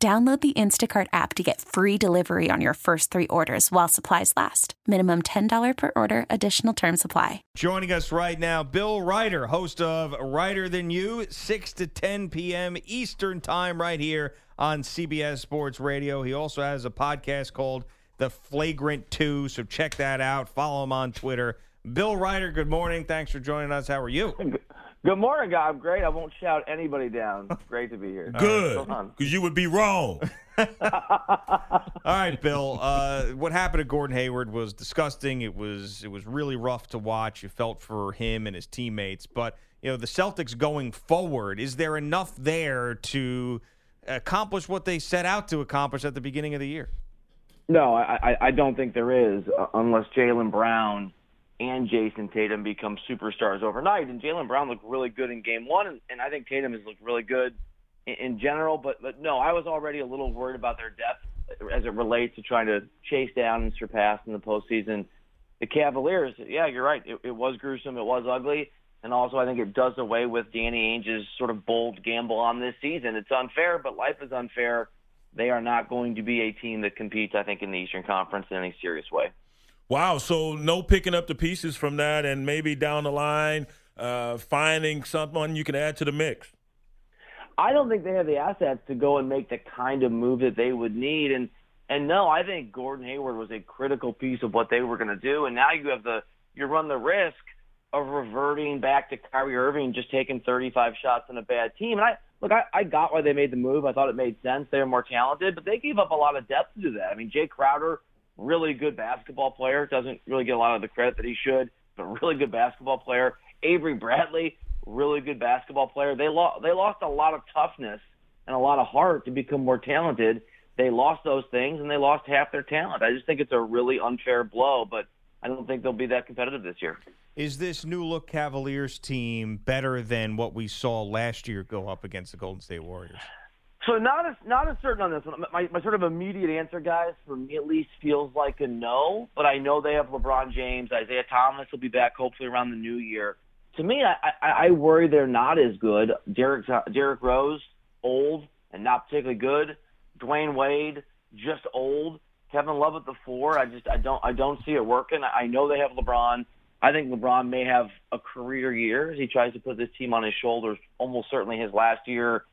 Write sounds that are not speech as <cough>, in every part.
Download the Instacart app to get free delivery on your first three orders while supplies last. Minimum $10 per order, additional term supply. Joining us right now, Bill Reiter, host of Reiter Than You, 6 to 10 p.m. Eastern Time, right here on CBS Sports Radio. He also has a podcast called The Flagrant Two, so check that out. Follow him on Twitter. Bill Reiter, good morning. Thanks for joining us. How are you? Good morning, guy. I'm great. I won't shout anybody down. Great to be here. <laughs> Good, because you would be wrong. <laughs> All right, Bill. Uh, what happened to Gordon Hayward was disgusting. It was it was really rough to watch. You felt for him and his teammates, but you know the Celtics going forward. Is there enough there to accomplish what they set out to accomplish at the beginning of the year? No, I, I don't think there is, uh, unless Jaylen Brown and Jayson Tatum become superstars overnight. And Jaylen Brown looked really good in Game One, and, and I think Tatum has looked really good in, in general. But but no, I was already a little worried about their depth as it relates to trying to chase down and surpass in the postseason. The Cavaliers, yeah, you're right. It, it was gruesome. It was ugly. And also, I think it does away with Danny Ainge's sort of bold gamble on this season. It's unfair, but life is unfair. They are not going to be a team that competes, I think, in the Eastern Conference in any serious way. Wow. So no picking up the pieces from that, and maybe down the line uh, finding someone you can add to the mix. I don't think they have the assets to go and make the kind of move that they would need. And and no, I think Gordon Hayward was a critical piece of what they were going to do. And now you have the you run the risk of reverting back to Kyrie Irving just taking 35 shots on a bad team. And I look, I, I got why they made the move. I thought it made sense. They were more talented, but they gave up a lot of depth to do that. I mean, Jay Crowder, really good basketball player, doesn't really get a lot of the credit that he should, but really good basketball player. Avery Bradley, really good basketball player. They lost they lost a lot of toughness and a lot of heart to become more talented. They lost those things and they lost half their talent. I just think it's a really unfair blow, but I don't think they'll be that competitive this year. Is this new look Cavaliers team better than what we saw last year go up against the Golden State Warriors? So not as not as certain on this one. My, my sort of immediate answer, guys, for me at least, feels like a no. But I know they have LeBron James, Isaiah Thomas will be back hopefully around the new year. To me, I, I, I worry they're not as good. Derek Derrick Rose, old and not particularly good. Dwyane Wade, just old. Kevin Love at the four. I just I don't I don't see it working. I know they have LeBron. I think LeBron may have a career year as he tries to put this team on his shoulders. Almost certainly his last year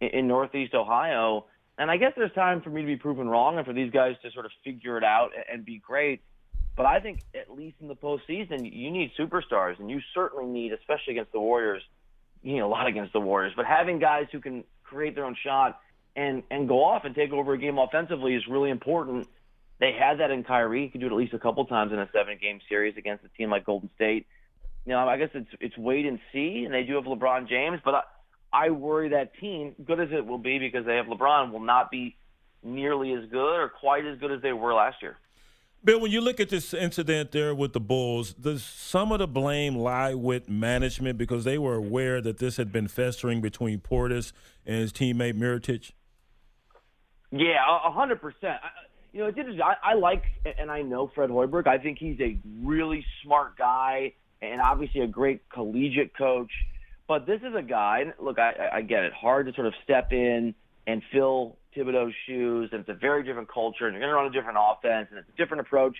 in Northeast Ohio. And I guess there's time for me to be proven wrong and for these guys to sort of figure it out and be great. But I think at least in the postseason, you need superstars, and you certainly need, especially against the Warriors, you need a lot against the Warriors. But having guys who can create their own shot and and go off and take over a game offensively is really important. They had that in Kyrie. He could do it at least a couple times in a seven-game series against a team like Golden State. You know, I guess it's it's wait and see, and they do have LeBron James, but. I, I worry that team, good as it will be because they have LeBron, will not be nearly as good or quite as good as they were last year. Bill, when you look at this incident there with the Bulls, does some of the blame lie with management because they were aware that this had been festering between Portis and his teammate Mirotic? Yeah, a hundred percent. You know, it's interesting. I, I like and I know Fred Hoiberg. I think he's a really smart guy and obviously a great collegiate coach. But this is a guy. Look, I, I get it. Hard to sort of step in and fill Thibodeau's shoes, and it's a very different culture, and you're going to run a different offense, and it's a different approach.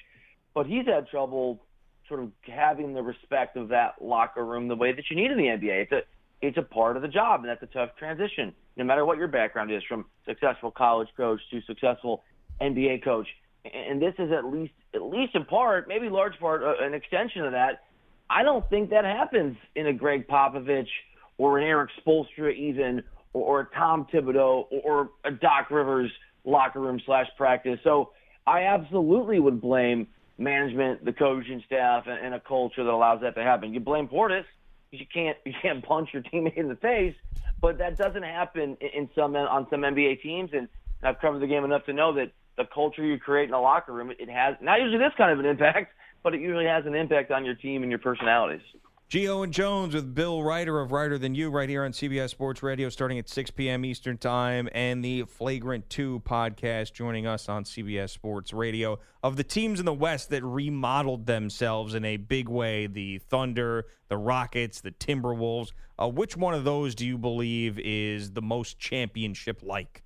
But he's had trouble sort of having the respect of that locker room the way that you need in the NBA. It's a it's a part of the job, and that's a tough transition. No matter what your background is, from successful college coach to successful NBA coach, and this is at least at least in part, maybe large part, uh, an extension of that I don't think that happens in a Gregg Popovich or an Erik Spoelstra even, or, or a Tom Thibodeau or, a Doc Rivers locker room slash practice. So I absolutely would blame management, the coaching staff, and, and a culture that allows that to happen. You blame Portis because you can't <laughs> you can't punch your teammate in the face, but that doesn't happen in, in some on some NBA teams. And And I've covered the game enough to know that the culture you create in the locker room, it has not usually this kind of an impact, but it usually has an impact on your team and your personalities. Gio and Jones with Bill Reiter of Reiter Than You right here on CBS Sports Radio starting at 6 p.m. Eastern Time and the Flagrant 2 podcast joining us on CBS Sports Radio. Of the teams in the West that remodeled themselves in a big way, the Thunder, the Rockets, the Timberwolves, uh, which one of those do you believe is the most championship like?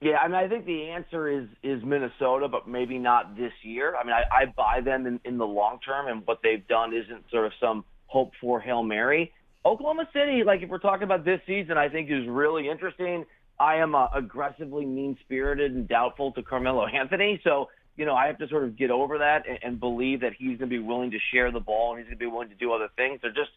Yeah, I mean, I think the answer is is Minnesota, but maybe not this year. I mean, I, I buy them in, in the long term, and what they've done isn't sort of some – hope for Hail Mary. Oklahoma City, like if we're talking about this season, I think is really interesting. I am uh, aggressively mean spirited and doubtful to Carmelo Anthony. So, you know, I have to sort of get over that and, and believe that he's going to be willing to share the ball and he's going to be willing to do other things. They're just,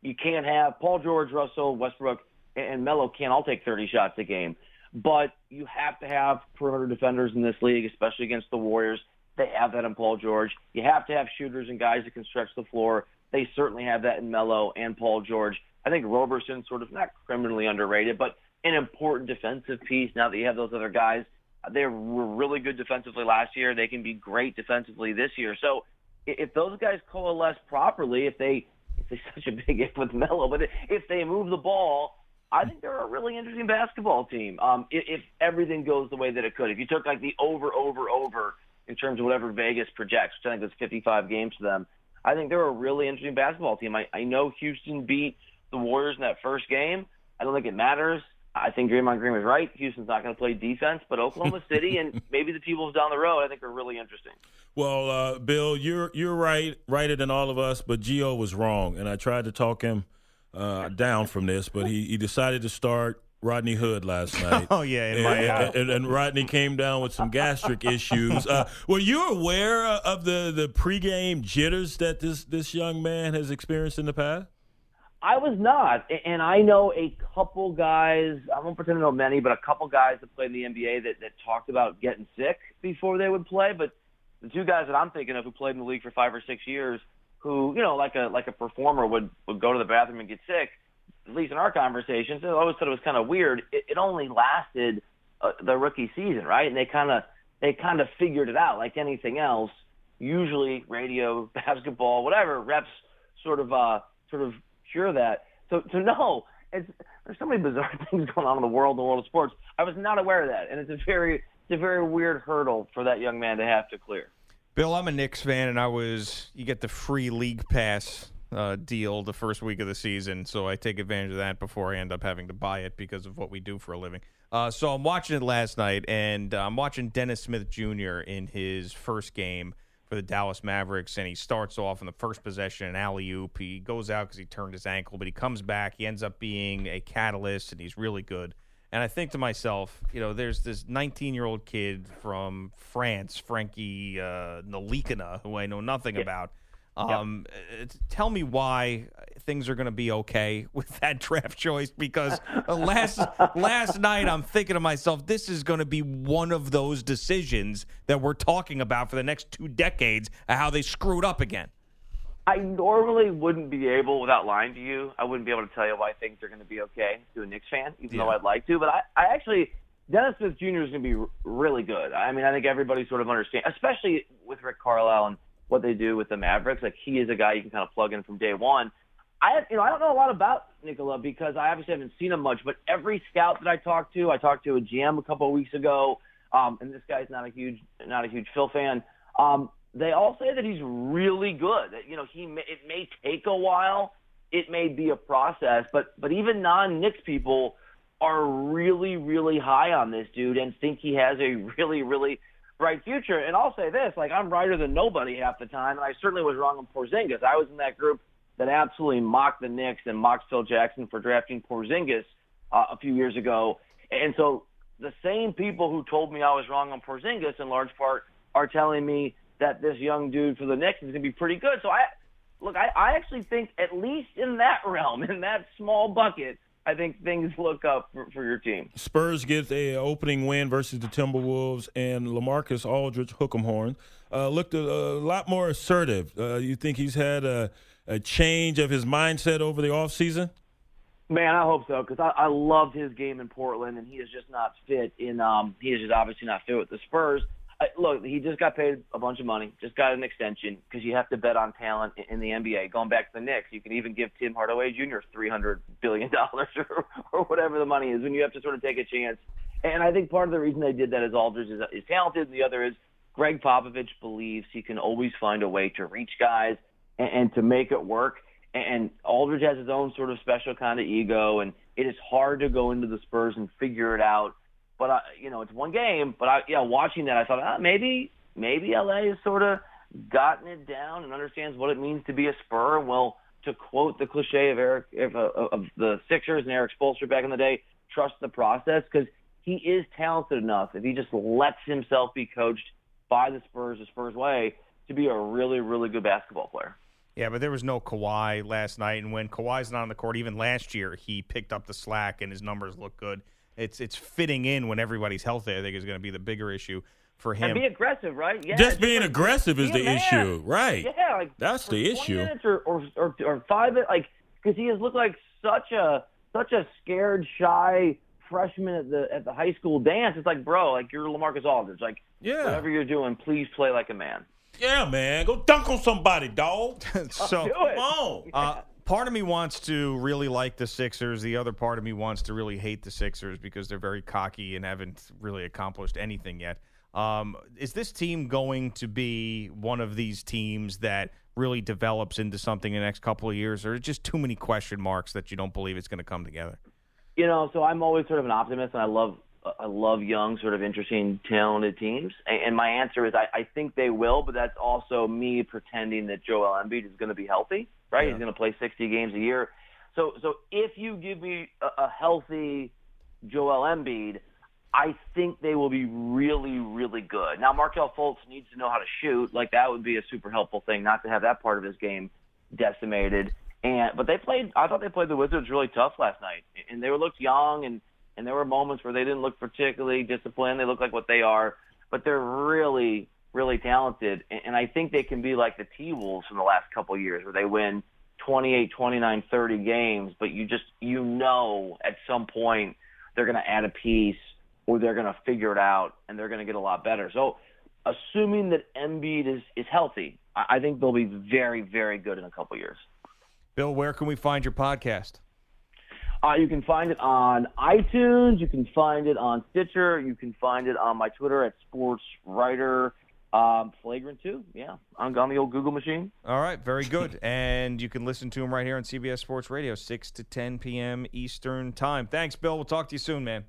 you can't have Paul George, Russell, Westbrook, and Melo can't all take 30 shots a game. But you have to have perimeter defenders in this league, especially against the Warriors. They have that in Paul George. You have to have shooters and guys that can stretch the floor. They certainly have that in Melo and Paul George. I think Roberson sort of not criminally underrated, but an important defensive piece. Now that you have those other guys, they were really good defensively last year. They can be great defensively this year. So if those guys coalesce properly, if they it's <laughs> such a big if with Melo, but if they move the ball, I think they're a really interesting basketball team. Um, if, if everything goes the way that it could, if you took like the over, over, over in terms of whatever Vegas projects, which I think is 55 games to them, I think they're a really interesting basketball team. I, I know Houston beat the Warriors in that first game. I don't think it matters. I think Draymond Green was right. Houston's not going to play defense, but Oklahoma <laughs> City and maybe the T-Wolves down the road, I think are really interesting. Well, uh, Bill, you're you're right, righter than all of us, but Gio was wrong, and I tried to talk him uh, down from this, but he, he decided to start Rodney Hood last <laughs> night. oh yeah, and, and, and, Rodney came down with some gastric <laughs> issues. Uh, were you aware of the the pregame jitters that this this young man has experienced in the past? I was not, and I know a couple guys. I won't pretend to know many, but a couple guys that played in the NBA that that talked about getting sick before they would play. But the two guys that I'm thinking of who played in the league for five or six years, who you know, like a like a performer would would go to the bathroom and get sick at least in our conversations, I always thought it was kind of weird. It, it only lasted uh, the rookie season, right? And they kind of they kind of figured it out. Like anything else, usually radio, <laughs> basketball, whatever reps sort of uh, sort of cure that. So so no, it's there's so many bizarre <laughs> things going on in the world, the world of sports. I was not aware of that, and it's a very it's a very weird hurdle for that young man to have to clear. Bill, I'm a Knicks fan, and I was you get the free league pass uh, deal the first week of the season, so I take advantage of that before I end up having to buy it because of what we do for a living. Uh, so I'm watching it last night, and uh, I'm watching Dennis Smith Jr. in his first game for the Dallas Mavericks, and he starts off in the first possession an alley oop. He goes out because he turned his ankle, but he comes back. He ends up being a catalyst, and he's really good. And I think to myself, you know, there's this 19 year old kid from France, Frankie uh, Ntilikina, who I know nothing yeah. about um, tell me why things are going to be okay <laughs> with that draft choice because last last night I'm thinking to myself, this is going to be one of those decisions that we're talking about for the next two decades, how they screwed up again. I normally wouldn't be able, without lying to you, I wouldn't be able to tell you why things are going to be okay to a Knicks fan, even yeah. though I'd like to. But I, I actually, Dennis Smith Jr. is going to be really good. I mean, I think everybody sort of understands, especially with Rick Carlisle and what they do with the Mavericks. Like he is a guy you can kind of plug in from day one. I you know I don't know a lot about Nikola because I obviously haven't seen him much, but every scout that I talked to, I talked to a GM a couple of weeks ago, um, and this guy's not a huge not a huge Phil fan. Um, they all say that he's really good. That you know he may, it may take a while, it may be a process, but but even non Knicks people are really really high on this dude and think he has a <laughs> really really bright future. And I'll say this, like I'm righter than nobody half the time, and I certainly was wrong on Porzingis. I was in that group that absolutely mocked the Knicks and mocked Phil Jackson for drafting Porzingis uh, a few years ago. And so the same people who told me I was wrong on Porzingis in large part are telling me that this young dude for the Knicks is going to be pretty good. So I look, I, I actually think at least in that <laughs> realm, in that small bucket, I think things look up for, for your team. Spurs get a opening win versus the Timberwolves, and Lamarcus Aldridge, Hook'em Horn, uh, looked a, a, lot more assertive. Uh, you think he's had a, a, change of his mindset over the offseason? Man, I hope so because I, I loved his game in Portland, and he is just not fit in. Um, he is just obviously not fit with the Spurs. Look, he just got paid a bunch of money, just got an extension because you have to bet on talent in, in the NBA. Going back to the Knicks, you can even give Tim Hardaway Jr. three hundred billion dollars <laughs> or, or whatever the money is when you have to sort of take a chance. And I think part of the reason they did that is Aldridge is, is talented, and the other is Gregg Popovich believes he can always find a way to reach guys and, and to make it work. And Aldridge has his own sort of special kind of ego, and it is hard to go into the Spurs and figure it out. But I, you know, it's one game. But I, yeah, watching that, I thought ah, maybe maybe LA has sort of gotten it down and understands what it means to be a Spur. Well, to quote the cliche of Eric of, of the Sixers and Erik Spoelstra back in the day, trust the process because he is talented enough. If he just lets himself be coached by the Spurs the Spurs way, to be a really really good basketball player. Yeah, but there was no Kawhi last night, and when Kawhi's not on the court, even last year, he picked up the slack and his numbers look good. It's it's fitting in when everybody's healthy. I think is going to be the bigger issue for him. And be aggressive, right? Yeah, just being like, aggressive is the issue, right? Yeah, like that's the issue. Minutes or, or or or five, like because he has looked like such a such a scared, shy freshman at the at the high school dance. It's like, bro, like you're Lamarcus Aldridge. Like, yeah. whatever you're doing, please play like a man. Yeah, man. Go dunk on somebody, dog. <laughs> so come on. <laughs> Uh, part of me wants to really like the Sixers. The other part of me wants to really hate the Sixers because they're very cocky and haven't really accomplished anything yet. Um, is this team going to be one of these teams that really develops into something in the next couple of years, or just too many question marks that you don't believe it's going to come together? You know, so I'm always sort of an optimist, and I love I love young, sort of interesting, talented teams. And my answer is I, I think they will, but that's also me pretending that Joel Embiid is going to be healthy, right? Yeah. He's going to play 60 games a year. So, so if you give me a, a healthy Joel Embiid, I think they will be really, really good. Now, Markelle Fultz needs to know how to shoot. Like that would be a super helpful thing, not to have that part of his game decimated. And but they played. I thought they played the Wizards really tough last night, and they were looked young and and there were moments where they didn't look particularly disciplined. They look like what they are, but they're really, really talented. And I think they can be like the T Wolves from the last couple of years, where they win 28, 29, 30 games, but you just you know at some point they're going to add a piece or they're going to figure it out and they're going to get a lot better. So, assuming that Embiid is is healthy, I think they'll be very, very good in a couple of years. Bill, where can we find your podcast? Uh, you can find it on iTunes. You can find it on Stitcher. You can find it on my Twitter at Sports Writer. Um, Flagrant too, yeah. I'm on the old Google machine. All right, very good. and you can listen to him right here on CBS Sports Radio, 6 to 10 p.m. Eastern Time. Thanks, Bill. We'll talk to you soon, man.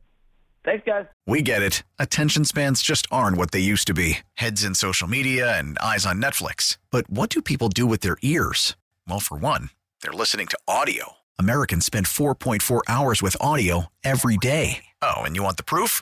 Thanks, guys. We get it. Attention spans just aren't what they used to be heads in social media and eyes on Netflix. But what do people do with their ears? Well, for one, they're listening to audio. Americans spend 4.4 hours with audio every day. Oh, and you want the proof?